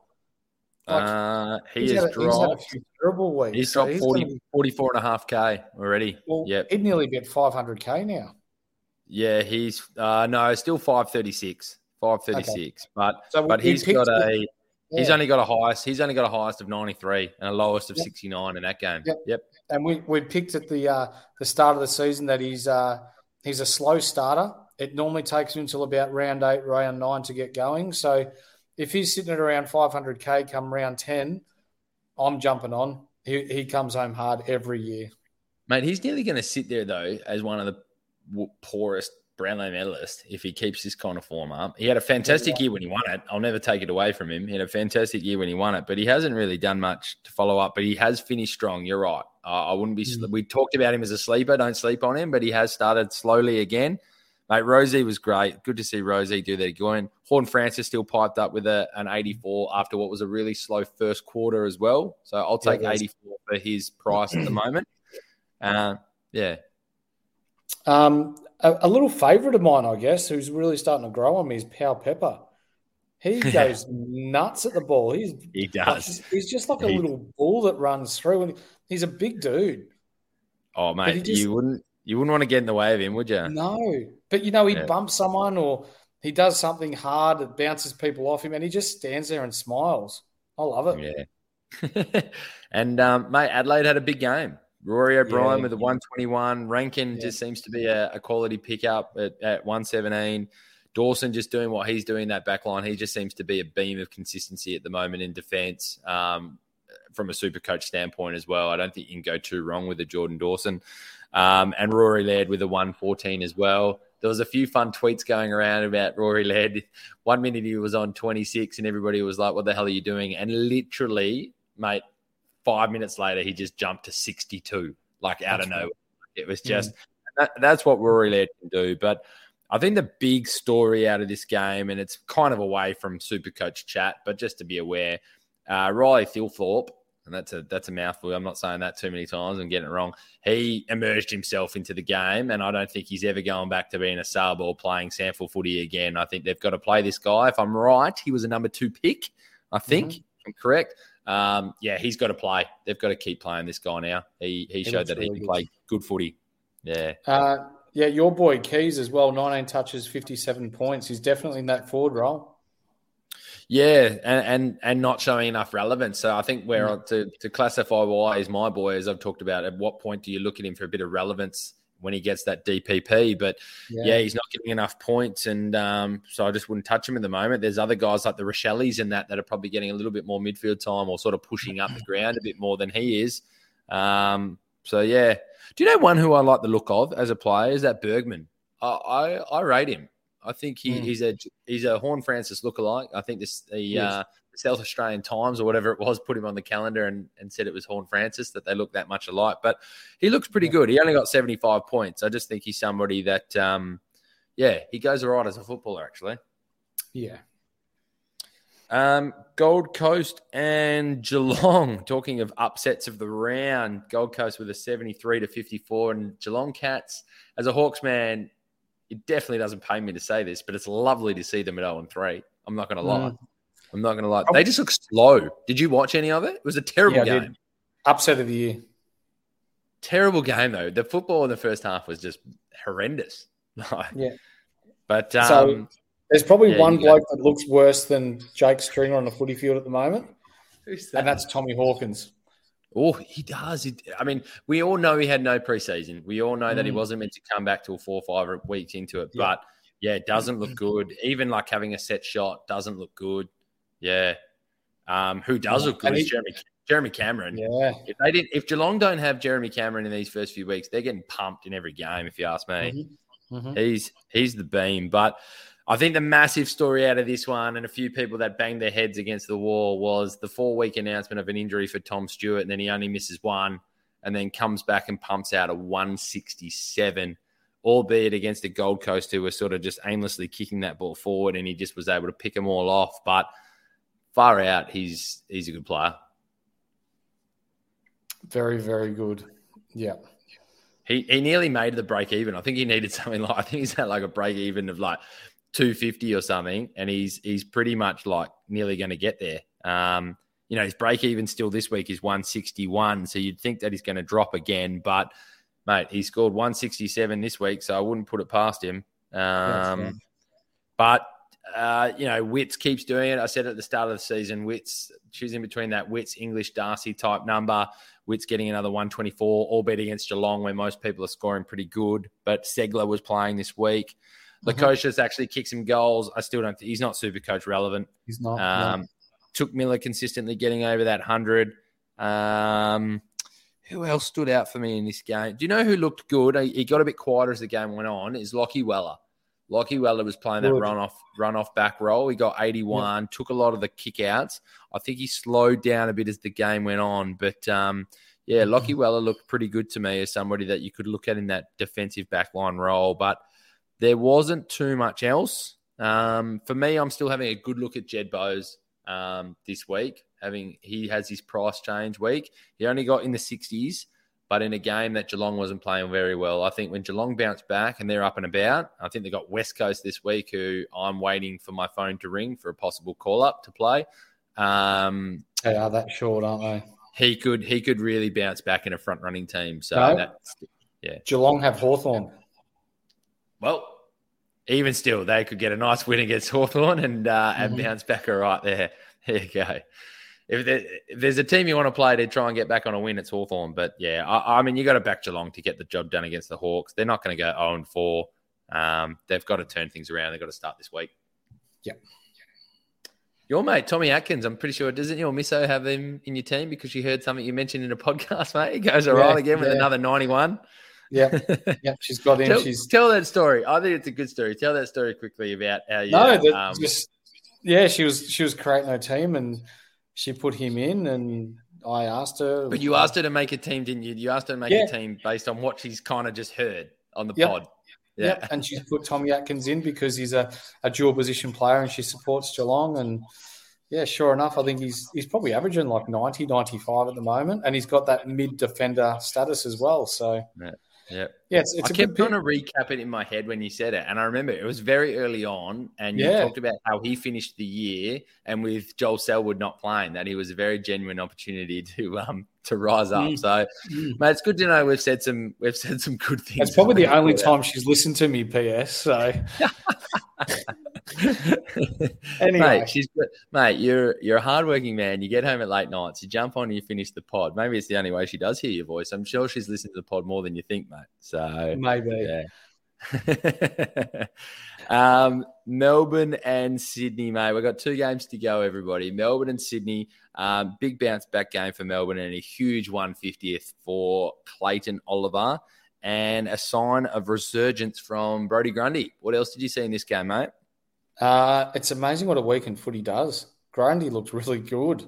Like, uh, he he's has had a- he's had a dropped. few terrible weeks. He's so dropped he's 40, gonna be- 44 and a half K already. well, yep. he'd nearly be at 500k now. Yeah, he's uh no, still 536. 536. But So but he's got it- a he's only got a highest. He's only got a highest of 93 and a lowest of Yep. 69 in that game. Yep. Yep. and we we picked at the uh, the start of the season that he's uh, he's a slow starter. It normally takes him until about round eight, round nine to get going. So if he's sitting at around 500k come round 10, I'm jumping on. He he comes home hard every year. Mate, he's nearly going to sit there though as one of the poorest Brownlow medalist if he keeps this kind of form up. He had a fantastic year when he won it. I'll never take it away from him. He had a fantastic year when he won it, but he hasn't really done much to follow up. But he has finished strong. You're right. Uh, I wouldn't be. Mm. We talked about him as a sleeper. Don't sleep on him, but he has started slowly again. Mate, Rozee was great. Good to see Rozee do that again. Horne-Francis still piped up with a, an 84 after what was a really slow first quarter as well. So I'll take that's- 84 for his price at the moment. Uh, yeah. Um, a, a little favourite of mine, I guess, who's really starting to grow on me is Pow Pepper. He goes nuts at the ball. He's He does. he's just like a He- little bull that runs through, and he's a big dude. Oh, mate, just- you wouldn't you wouldn't want to get in the way of him, would you? No, but you know he Yeah. bumps someone or he does something hard that bounces people off him, and he just stands there and smiles. I love it. Yeah. and um, mate, Adelaide had a big game. Reilly O'Brien Yeah. with a 121. Rankine Yeah. just seems to be a, a quality pickup at, at 117. Dawson just doing what he's doing that back line. He just seems to be a beam of consistency at the moment in defence um, from a super coach standpoint as well. I don't think you can go too wrong with a Jordan Dawson. Um, and Rory Laird with a 114 as well. there was a few fun tweets going around about Rory Laird. One minute he was on 26 and everybody was like, what the hell are you doing? And literally, mate, five minutes later, he just jumped to 62, like out that's of nowhere. It was just, mm. that, that's what Rory Laird can do. But I think the big story out of this game, and it's kind of away from Super Coach chat, but just to be aware, uh, Riley Thilthorpe, and that's a that's a mouthful. I'm not saying that too many times. I'm getting it wrong. He emerged himself into the game, and I don't think he's ever going back to being a sub or playing SANFL footy again. I think they've got to play this guy. If I'm right, he was a number two pick. I think mm-hmm. I'm correct. Um, yeah, he's got to play. They've got to keep playing this guy now. He he, showed that really he can good. play good footy. Yeah. Uh, yeah, your boy Keays as well, 19 touches, 57 points. He's definitely in that forward role. Yeah, and, and and not showing enough relevance. So I think we're mm. to to classify why is my boy, as I've talked about. At what point do you look at him for a bit of relevance when he gets that DPP? But yeah, yeah he's not getting enough points, and um, so I just wouldn't touch him at the moment. There's other guys like the Racheles and that that are probably getting a little bit more midfield time or sort of pushing up the ground a bit more than he is. Um, so yeah, do you know one who I like the look of as a player is that Bergman? I I, I rate him. I think he, mm. he's a he's a Horne-Francis lookalike. I think this the uh, South Australian Times or whatever it was put him on the calendar and, and said it was Horne-Francis that they look that much alike. But he looks pretty good. He only got seventy five points. I just think he's somebody that um, yeah he goes all right as a footballer actually. Yeah, um, Gold Coast and Geelong. Talking of upsets of the round, Gold Coast with a 73 to 54, and Geelong Cats. As a Hawks man, it definitely doesn't pay me to say this, but it's lovely to see them at 0 and 3. I'm not going to lie. Mm. I'm not going to lie. They just look slow. Did you watch any of it? It was a terrible yeah, game. Upset of the year. Terrible game though. The football in the first half was just horrendous. yeah. But um, so there's probably yeah, one bloke that looks worse than Jake Stringer on the footy field at the moment. Who's that? And that's Tommy Hawkins. Oh, he does. He, I mean, we all know he had no preseason. We all know mm. that he mm. wasn't meant to come back till four or five weeks into it. Yeah. But yeah, it doesn't look good. Even like having a set shot doesn't look good. Yeah. Um, who does look good is Jeremy Jeremy Cameron. Yeah. If they didn't, if Geelong don't have Jeremy Cameron in these first few weeks, they're getting pumped in every game. If you ask me, mm-hmm. Mm-hmm. he's he's the beam. But I think the massive story out of this one and a few people that banged their heads against the wall was the four week announcement of an injury for Tom Stewart, and then he only misses one and then comes back and pumps out a 167, albeit against the Gold Coast, who were sort of just aimlessly kicking that ball forward, and he just was able to pick them all off. But far out, he's he's a good player. Very, very good. Yeah. He, he nearly made the break even. I think he needed something like I think he's had like a break even of like 250 or something, and he's he's pretty much like nearly going to get there. Um, you know, his break even still this week is 161, so you'd think that he's going to drop again, but mate, he scored 167 this week, so I wouldn't put it past him. Um, but uh, you know, Witts keeps doing it. I said at the start of the season, Witts choosing between that Witts English Darcy type number. Witts getting another 124, albeit against Geelong, where most people are scoring pretty good. But Segler was playing this week. Lukosius mm-hmm. actually kicks some goals. I still don't. He's not super coach relevant. He's not. Um, no. Touk Miller consistently getting over that hundred. Um, who else stood out for me in this game? Do you know who looked good? He got a bit quieter as the game went on. Is Lachie Weller. Lachie Weller was playing that run off run off back role. He got 81, yeah. took a lot of the kick outs. I think he slowed down a bit as the game went on. But um, yeah, mm-hmm. Weller looked pretty good to me as somebody that you could look at in that defensive backline role. But there wasn't too much else. Um, for me, I'm still having a good look at Jed Bowes um, this week. Having he has his price change week. He only got in the 60s, but in a game that Geelong wasn't playing very well. I think when Geelong bounced back and they're up and about, I think they got West Coast this week, who I'm waiting for my phone to ring for a possible call up to play. Um, they are that short, aren't they? He could he could really bounce back in a front running team. So no. that's yeah. Geelong have Hawthorn. Well, even still, they could get a nice win against Hawthorn and uh, and mm-hmm. bounce back all right there. There you go. If, there, if, there's a team you want to play to try and get back on a win, it's Hawthorn. But yeah, I, I mean, you got to back Geelong to get the job done against the Hawks. They're not going to go 0 and 4. Um, they've got to turn things around. They've got to start this week. Yeah. Your mate, Tommy Atkins, I'm pretty sure, doesn't your misso have him in your team because you heard something you mentioned in a podcast, mate? He goes all yeah, right again with yeah. another 91. Yeah, yeah, she's got in. tell, she's tell that story. I think it's a good story. Tell that story quickly about how you. no, um, just yeah, she was she was creating her team and she put him in, and I asked her. but you asked her to make a team, didn't you? You asked her to make Yeah. a team based on what she's kind of just heard on the Yep. pod. Yep, and she's put Tommy Atkins in because he's a, a dual position player and she supports Geelong. And yeah, sure enough, I think he's he's probably averaging like 90, 95 at the moment. And he's got that mid defender status as well. So Yeah. Yeah, it's I kept trying to recap it in my head when you said it, and I remember it was very early on, and you Yeah. talked about how he finished the year, and with Joel Selwood not playing, that he was a very genuine opportunity to um to rise up. Mm. So, mate, it's good to know we've said some we've said some good things. That's probably the only time she's listened to me, PS. So Anyway. mate, she's mate. You're you're a hardworking man. You get home at late nights. You jump on and you finish the pod. Maybe it's the only way she does hear your voice. I'm sure she's listened to the pod more than you think, mate. So maybe. yeah. um, Melbourne and Sydney, mate. We've got two games to go, everybody. Melbourne and Sydney. Um, big bounce back game for Melbourne and a huge 150th for Clayton Oliver and a sign of resurgence from Brody Grundy. What else did you see in this game, mate? Uh, it's amazing what a weekend footy does. Grundy looked really good,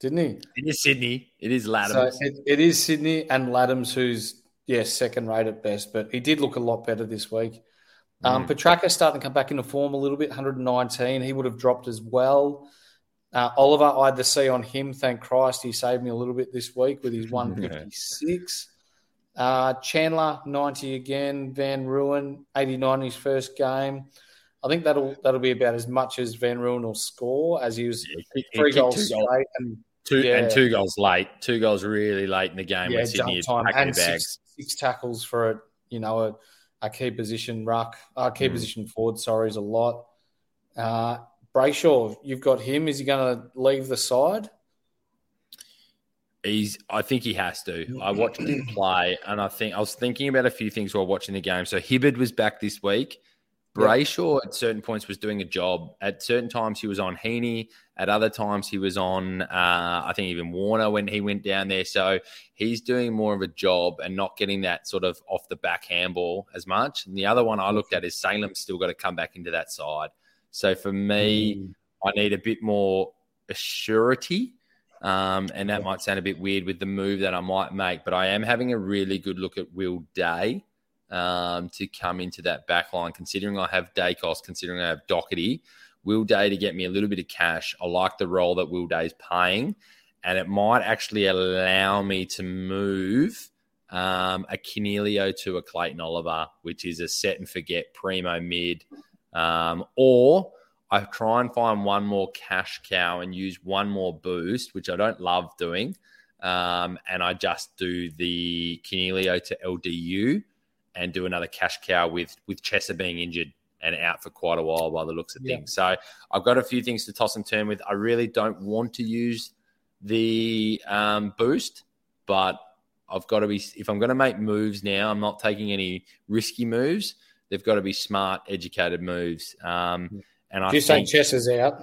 didn't he? It is Sydney. It is So it, it is Sydney and Ladhams, who's yeah second rate at best, but he did look a lot better this week. Um, Petracca's starting to come back into form a little bit. 119, he would have dropped as well. Uh, Oliver, I had the C on him. Thank Christ, he saved me a little bit this week with his 156. Uh, Chandler 90 again. Van Rooyen 89 his first game. I think that'll that'll be about as much as Van Rooyen will score as he was Yeah, he- he three goals two straight and Two Yeah. and two goals late. Two goals really late in the game yeah, when Sydney jump time and six, six tackles for a you know a, a key position ruck, uh, key Mm. position forward. Sorry, is a lot. Uh, Brayshaw, you've got him. Is he going to leave the side? He's. I think he has to. I watched him play, and I think I was thinking about a few things while watching the game. So Hibberd was back this week. Brayshaw at certain points was doing a job. At certain times he was on Heaney. At other times he was on. Uh, I think even Warner when he went down there. So he's doing more of a job and not getting that sort of off the back handball as much. And the other one I looked at is Salem's still got to come back into that side. So for me, Mm. I need a bit more assurity. Um, and that might sound a bit weird with the move that I might make, but I am having a really good look at Will Day um, to come into that back line, considering I have Daicos, considering I have Docherty. Will Day to get me a little bit of cash. I like the role that Will Day's playing, and it might actually allow me to move um, a Canelio to a Clayton Oliver, which is a set and forget primo mid. Um, or I try and find one more cash cow and use one more boost, which I don't love doing. Um, and I just do the Canelio to LDU and do another cash cow with with Chesser being injured and out for quite a while by the looks of Yeah. things. So I've got a few things to toss and turn with. I really don't want to use the um, boost, but I've got to be if I'm going to make moves now, I'm not taking any risky moves. They've got to be smart, educated moves. Um, and I Do you say think Chess is out?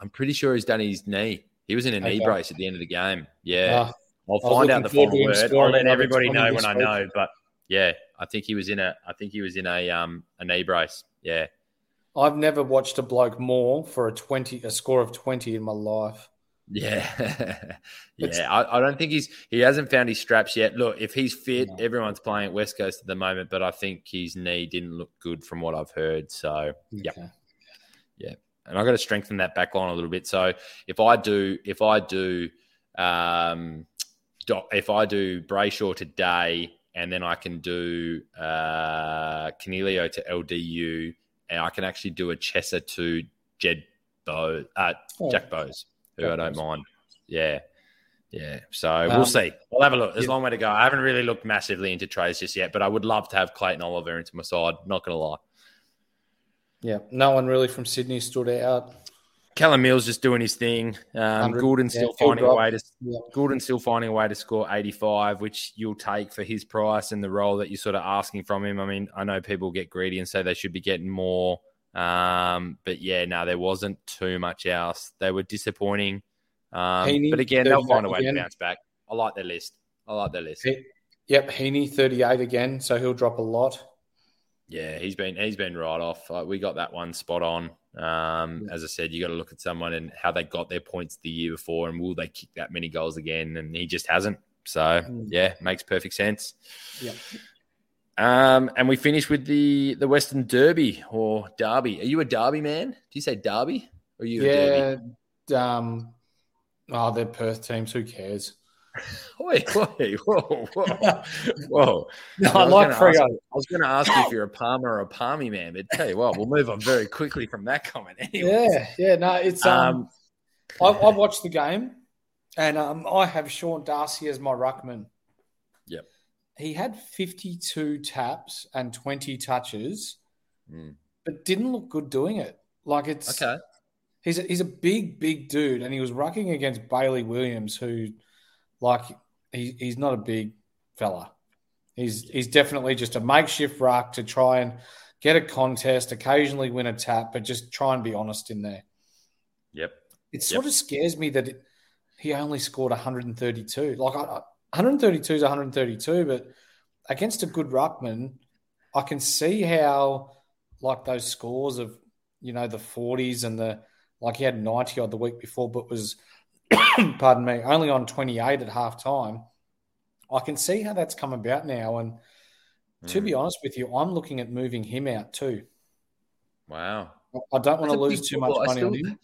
I'm pretty sure he's done his knee. He was in a knee brace at the end of the game. Yeah, Ah, I'll find out the final word. I'll let everybody know when I know. But yeah, I think he was in a. I think he was in a um a knee brace. Yeah, I've never watched a bloke more for a twenty, a score of twenty in my life. yeah, yeah. I, I don't think he's he hasn't found his straps yet. Look, if he's fit, No. everyone's playing at West Coast at the moment, but I think his knee didn't look good from what I've heard. So yeah, Okay. and I've got to strengthen that back line a little bit. So if I do, if I do, um, if I do Brayshaw today, and then I can do uh, Canelio to LDU, and I can actually do a Chesser to Jed Bow, uh, Oh. Jack Bowes, who I don't mind. Yeah. Yeah, so Um, we'll see. We'll have a look. There's a yeah. long way to go. I haven't really looked massively into trades just yet, but I would love to have Clayton Oliver into my side. Not going to lie. Yeah, no one really from Sydney stood out. Callum Mills just doing his thing. Um, 100, Gulden's yeah, still full finding a way to Yeah. Gulden's still finding a way to score 85, which you'll take for his price and the role that you're sort of asking from him. I mean, I know people get greedy and say they should be getting more, um, but yeah, no, there wasn't too much else. They were disappointing, um, Heaney, but again, they'll find a way again. to bounce back. I like their list. I like their list. He- Yep, Heaney, 38 again, so he'll drop a lot. Yeah, he's been he's been right off. Like, we got that one spot on. Um, as I said, you got to look at someone and how they got their points the year before, and will they kick that many goals again? And he just hasn't. So Mm. yeah, makes perfect sense. Yeah. Um, and we finish with the the Western Derby or Derby. Are you a Derby man? Do you say Derby or are you a Derby? Yeah, um, oh, they're Perth teams. Who cares? Wait, wait, whoa, whoa, whoa. No, I I was like ask- I was going to ask you if you're a Palmer or a Palmy man, but tell you what, we'll move on very quickly from that comment. Anyway, Yeah, yeah, no, it's um, Um, I, I watched the game, and um, I have Sean Darcy as my ruckman. Yep. He had 52 taps and 20 touches, Mm. but didn't look good doing it. Like it's okay. he's a, he's a big, big dude, and he was rucking against Bailey Williams, who, like, he, he's not a big fella. He's he's definitely just a makeshift ruck to try and get a contest, occasionally win a tap, but just try and be honest in there. Yep. It sort of scares me that it, he only scored 132. Like, I- 132 is 132, but against a good ruckman, I can see how, like, those scores of, you know, the 40s and the, like, he had 90 odd the week before, but was, pardon me, only on 28 at half time. I can see how that's come about now. And to Mm. be honest with you, I'm looking at moving him out too. Wow. I don't want That's to lose too much call. I money on him.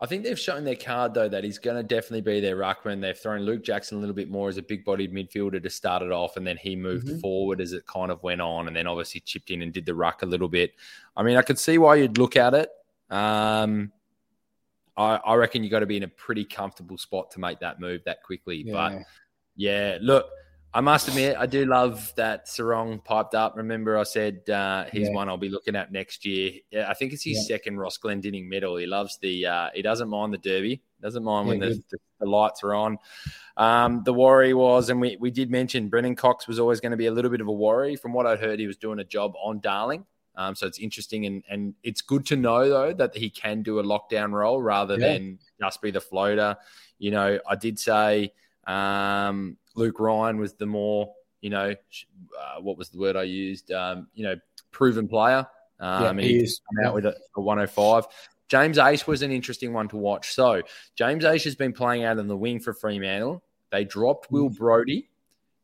I think they've shown their card though that he's going to definitely be their ruckman. They've thrown Luke Jackson a little bit more as a big-bodied midfielder to start it off, and then he moved Mhm. forward as it kind of went on, and then obviously chipped in and did the ruck a little bit. I mean, I could see why you'd look at it. Um, I, I reckon you got to be in a pretty comfortable spot to make that move that quickly. But Yeah. yeah, look, I must admit, I do love that Serong piped up. Remember, I said uh, he's Yeah. one I'll be looking at next year. Yeah, I think it's his Yeah. second Ross Glendinning medal. He loves the. Uh, he doesn't mind the derby. Doesn't mind when the, the, the lights are on. Um, the worry was, and we we did mention Brennan Cox was always going to be a little bit of a worry. From what I'd heard, he was doing a job on Darling. Um, so it's interesting and and it's good to know though that he can do a lockdown role rather Yeah. than just be the floater. You know, I did say um, Luke Ryan was the more, you know, uh, what was the word I used? Um, you know, proven player. Um, Yeah, he come out with a, a 105. James Aish was an interesting one to watch. So James Aish has been playing out on the wing for Fremantle. They dropped Will Mm. Brodie.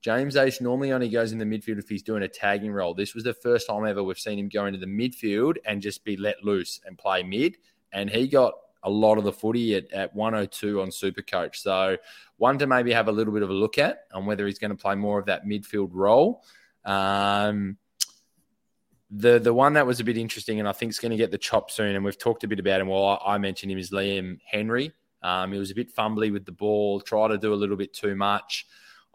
James Aish normally only goes in the midfield if he's doing a tagging role. This was the first time ever we've seen him go into the midfield and just be let loose and play mid. And he got a lot of the footy at, at 102 on Supercoach. So one to maybe have a little bit of a look at on whether he's going to play more of that midfield role. Um, the the one that was a bit interesting and I think is going to get the chop soon, and we've talked a bit about him. Well, I, I mentioned him is Liam Henry. Um, he was a bit fumbly with the ball, try to do a little bit too much.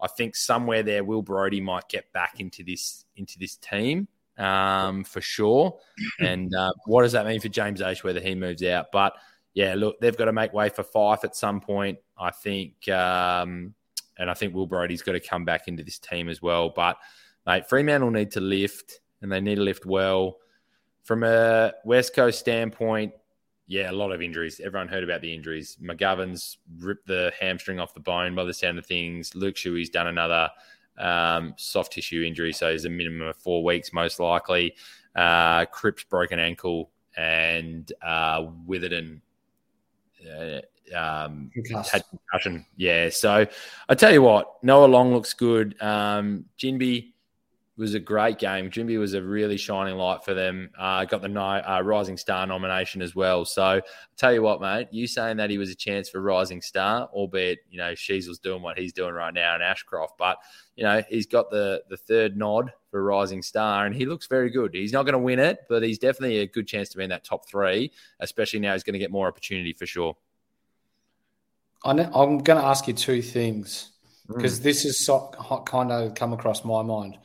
I think somewhere there, Will Brodie might get back into this into this team um, for sure. And uh, what does that mean for James Aish whether he moves out? But yeah, look, they've got to make way for Fyfe at some point. I think, um, and I think Will Brodie's got to come back into this team as well. But mate, Fremantle need to lift, and they need to lift well. From a West Coast standpoint, yeah, a lot of injuries. Everyone heard about the injuries. McGovern's ripped the hamstring off the bone by the sound of things. Luke Shuey's done another um, soft tissue injury, so he's a minimum of four weeks most likely. Uh, Cripps broken ankle, and uh, Witherden uh, um, had concussion. Yeah, so I tell you what, Noah Long looks good. Um, Ginbey was a great game. Ginbey was a really shining light for them. Uh, got the uh, Rising Star nomination as well. So I tell you what, mate, you saying that he was a chance for Rising Star, albeit you know Sheezel's doing what he's doing right now in Ashcroft, but you know he's got the the third nod for Rising Star, and he looks very good. He's not going to win it, but he's definitely a good chance to be in that top three, especially now he's going to get more opportunity for sure. I'm going to ask you two things because this is so, kind of come across my mind.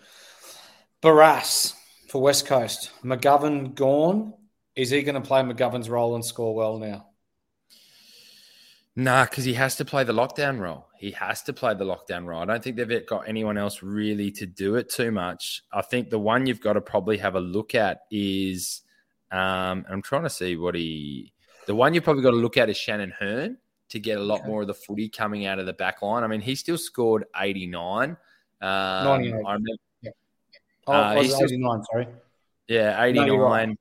Barrass for West Coast. McGovern gone. Is he going to play McGovern's role and score well now? Nah, because he has to play the lockdown role. He has to play the lockdown role. I don't think they've got anyone else really to do it too much. I think the one you've got to probably have a look at is um, I'm trying to see what he. The one you've probably got to look at is Shannon Hurn to get a lot Okay. more of the footy coming out of the back line. I mean, he still scored 89. Um, 98. I remember, Oh, Uh, he's it just- 89, sorry. yeah, eighty you're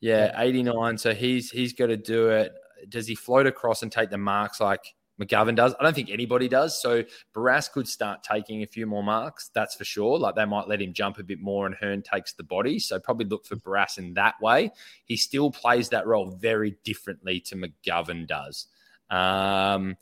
Yeah, eighty nine. So he's he's got to do it. Does he float across and take the marks like McGovern does? I don't think anybody does. So Barrass could start taking a few more marks. That's for sure. Like they might let him jump a bit more, and Hurn takes the body. So probably look for Barrass in that way. He still plays that role very differently to McGovern does. Um,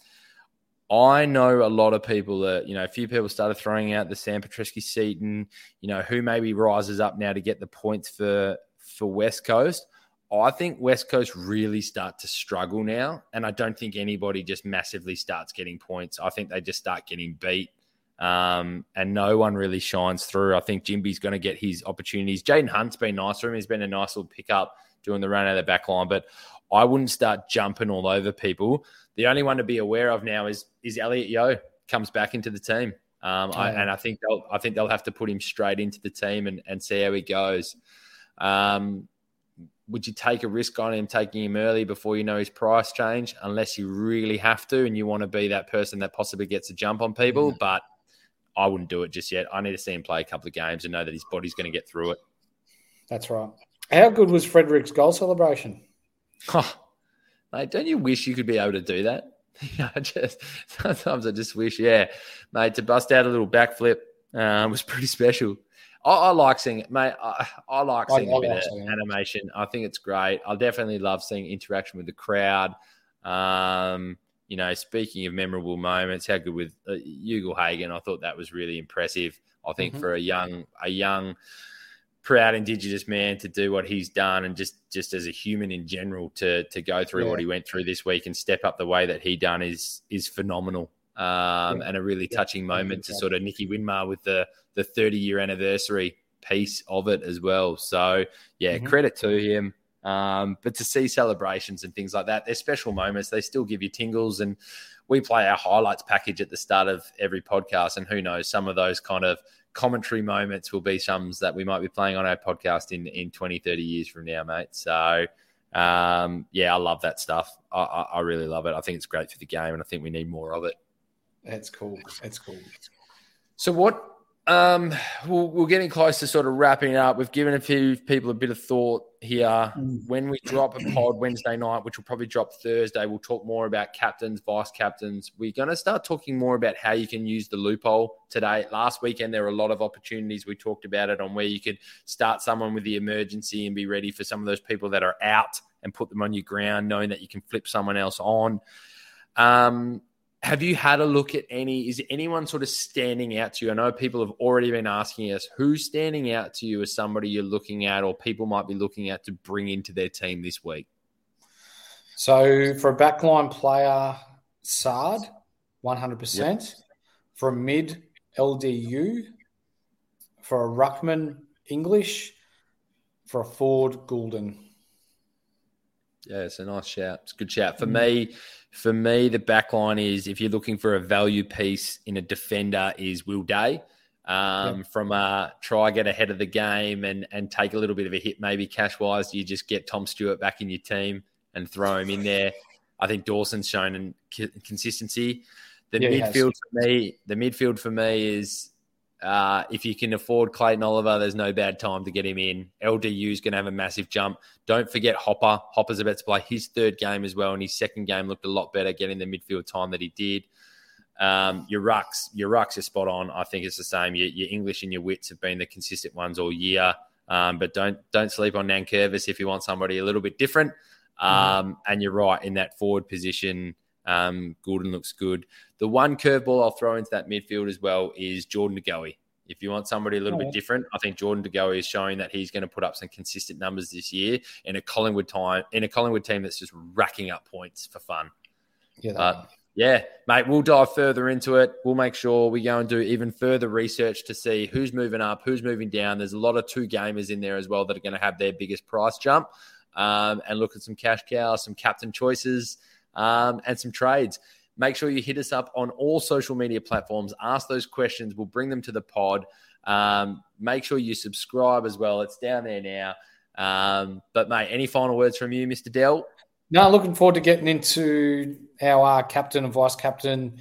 I know a lot of people that, you know, a few people started throwing out the Sam Petrevski-Seton, you know, who maybe rises up now to get the points for for West Coast. I think West Coast really start to struggle now. And I don't think anybody just massively starts getting points. I think they just start getting beat. Um, and no one really shines through. I think Ginbey's going to get his opportunities. Jayden Hunt's been nice for him. He's been a nice little pickup doing the run out of the back line, but I wouldn't start jumping all over people. The only one to be aware of now is is Elliot Yeo comes back into the team. Um, I, and I think they'll I think they'll have to put him straight into the team and, and see how he goes. Um, would you take a risk on him taking him early before you know his price change? Unless you really have to and you want to be that person that possibly gets a jump on people, but I wouldn't do it just yet. I need to see him play a couple of games and know that his body's going to get through it. That's right. How good was Frederick's goal celebration? Oh, mate, don't you wish you could be able to do that? I just sometimes I just wish, yeah, mate, to bust out a little backflip uh, was pretty special. I, I like seeing it, mate. I, I like seeing I a bit of seeing it. animation. I think it's great. I definitely love seeing interaction with the crowd. Um, you know, speaking of memorable moments, how good with uh, Ugle-Hagan? I thought that was really impressive. I think Mhm. for a young, a young, proud Indigenous man to do what he's done, and just just as a human in general to to go through Yeah. what he went through this week and step up the way that he done is is phenomenal. Um, Yeah. and a really Yeah. touching moment to sort of Nicky Winmar with the the 30 year anniversary piece of it as well. So yeah, Mhm. credit to him. Um, but to see celebrations and things like that, they're special moments. They still give you tingles. And we play our highlights package at the start of every podcast. And who knows, some of those kind of commentary moments will be some that we might be playing on our podcast in, in 20, 30 years from now, mate. So um, yeah, I love that stuff. I, I, I really love it. I think it's great for the game and I think we need more of it. That's cool. That's cool. So what? Um, we're, we're getting close to sort of wrapping up. We've given a few people a bit of thought here. When we drop a pod Wednesday night, which will probably drop Thursday, we'll talk more about captains, vice captains. We're going to start talking more about how you can use the loophole today. Last weekend, there were a lot of opportunities. We talked about it on where you could start someone with the emergency and be ready for some of those people that are out and put them on your ground, knowing that you can flip someone else on. Um, have you had a look at any? Is anyone sort of standing out to you? I know people have already been asking us who's standing out to you as somebody you're looking at, or people might be looking at to bring into their team this week. So for a backline player, Saad, 100%. For a mid, LDU. For a ruckman, English. For a forward, Gulden. Yeah, it's a nice shout. It's a good shout for me. For me, the back line is if you're looking for a value piece in a defender is Will Day. Um, From a try get ahead of the game and and take a little bit of a hit, maybe cash wise, you just get Tom Stewart back in your team and throw him in there. I think Dawson's shown in consistency. The Yeah, midfield for me, the midfield for me is uh, if you can afford Clayton Oliver, there's no bad time to get him in. LDU is going to have a massive jump. Don't forget Hopper. Hopper's about to play his third game as well, and his second game looked a lot better getting the midfield time that he did. Um, your rucks, your rucks are spot on. I think it's the same. Your, your English and your Witts have been the consistent ones all year. Um, but don't don't sleep on Nankervis if you want somebody a little bit different. Um, And you're right in that forward position. Um, Gordon looks good. The one curveball I'll throw into that midfield as well is Jordan DeGoey. If you want somebody a little Oh, bit different, I think Jordan DeGoey is showing that he's going to put up some consistent numbers this year in a Collingwood time in a Collingwood team that's just racking up points for fun. Yeah, But yeah, mate, we'll dive further into it. We'll make sure we go and do even further research to see who's moving up, who's moving down. There's a lot of two gamers in there as well that are going to have their biggest price jump. Um, and look at some cash cows, some captain choices, um, and some trades. Make sure you hit us up on all social media platforms. Ask those questions. We'll bring them to the pod. Um, make sure you subscribe as well. It's down there now. Um, but mate, any final words from you, Mr. Dell? No, looking forward to getting into our uh, captain and vice captain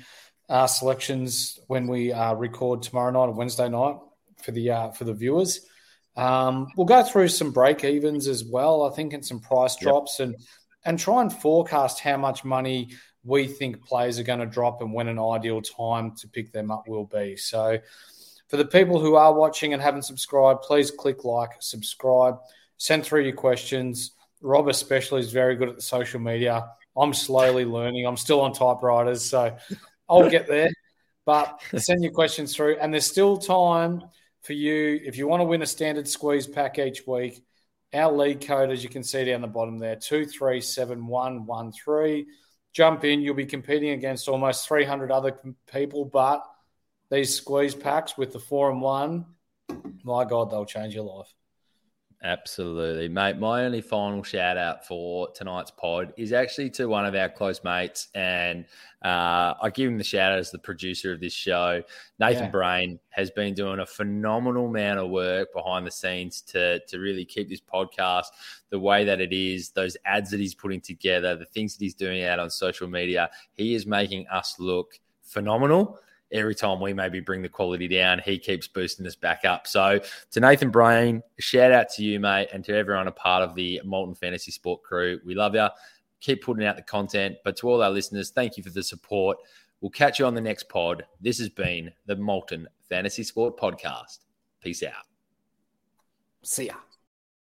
uh, selections when we uh, record tomorrow night or Wednesday night for the uh, for the viewers. Um, we'll go through some break evens as well, I think, and some price drops, yep. and and try and forecast how much money we think players are going to drop and when an ideal time to pick them up will be. So, for the people who are watching and haven't subscribed, please click like, subscribe, send through your questions. Rob, especially, is very good at the social media. I'm slowly learning. I'm still on typewriters, so I'll get there. But send your questions through, and there's still time for you if you want to win a standard squeeze pack each week. Our lead code, as you can see down the bottom there, two three seven one one three. Jump in. You'll be competing against almost 300 other people, but these squeeze packs with the four and one, my God, they'll change your life. Absolutely, mate. My only final shout out for tonight's pod is actually to one of our close mates, and uh, I give him the shout out as the producer of this show. Nathan yeah. Brain has been doing a phenomenal amount of work behind the scenes to to really keep this podcast the way that it is. Those ads that he's putting together, the things that he's doing out on social media, he is making us look phenomenal every time we maybe bring the quality down, he keeps boosting us back up. So to Nathan Brain, shout out to you, mate, and to everyone a part of the Molten Fantasy Sport crew. We love you. Keep putting out the content. But to all our listeners, thank you for the support. We'll catch you on the next pod. This has been the Molten Fantasy Sport Podcast. Peace out. See ya.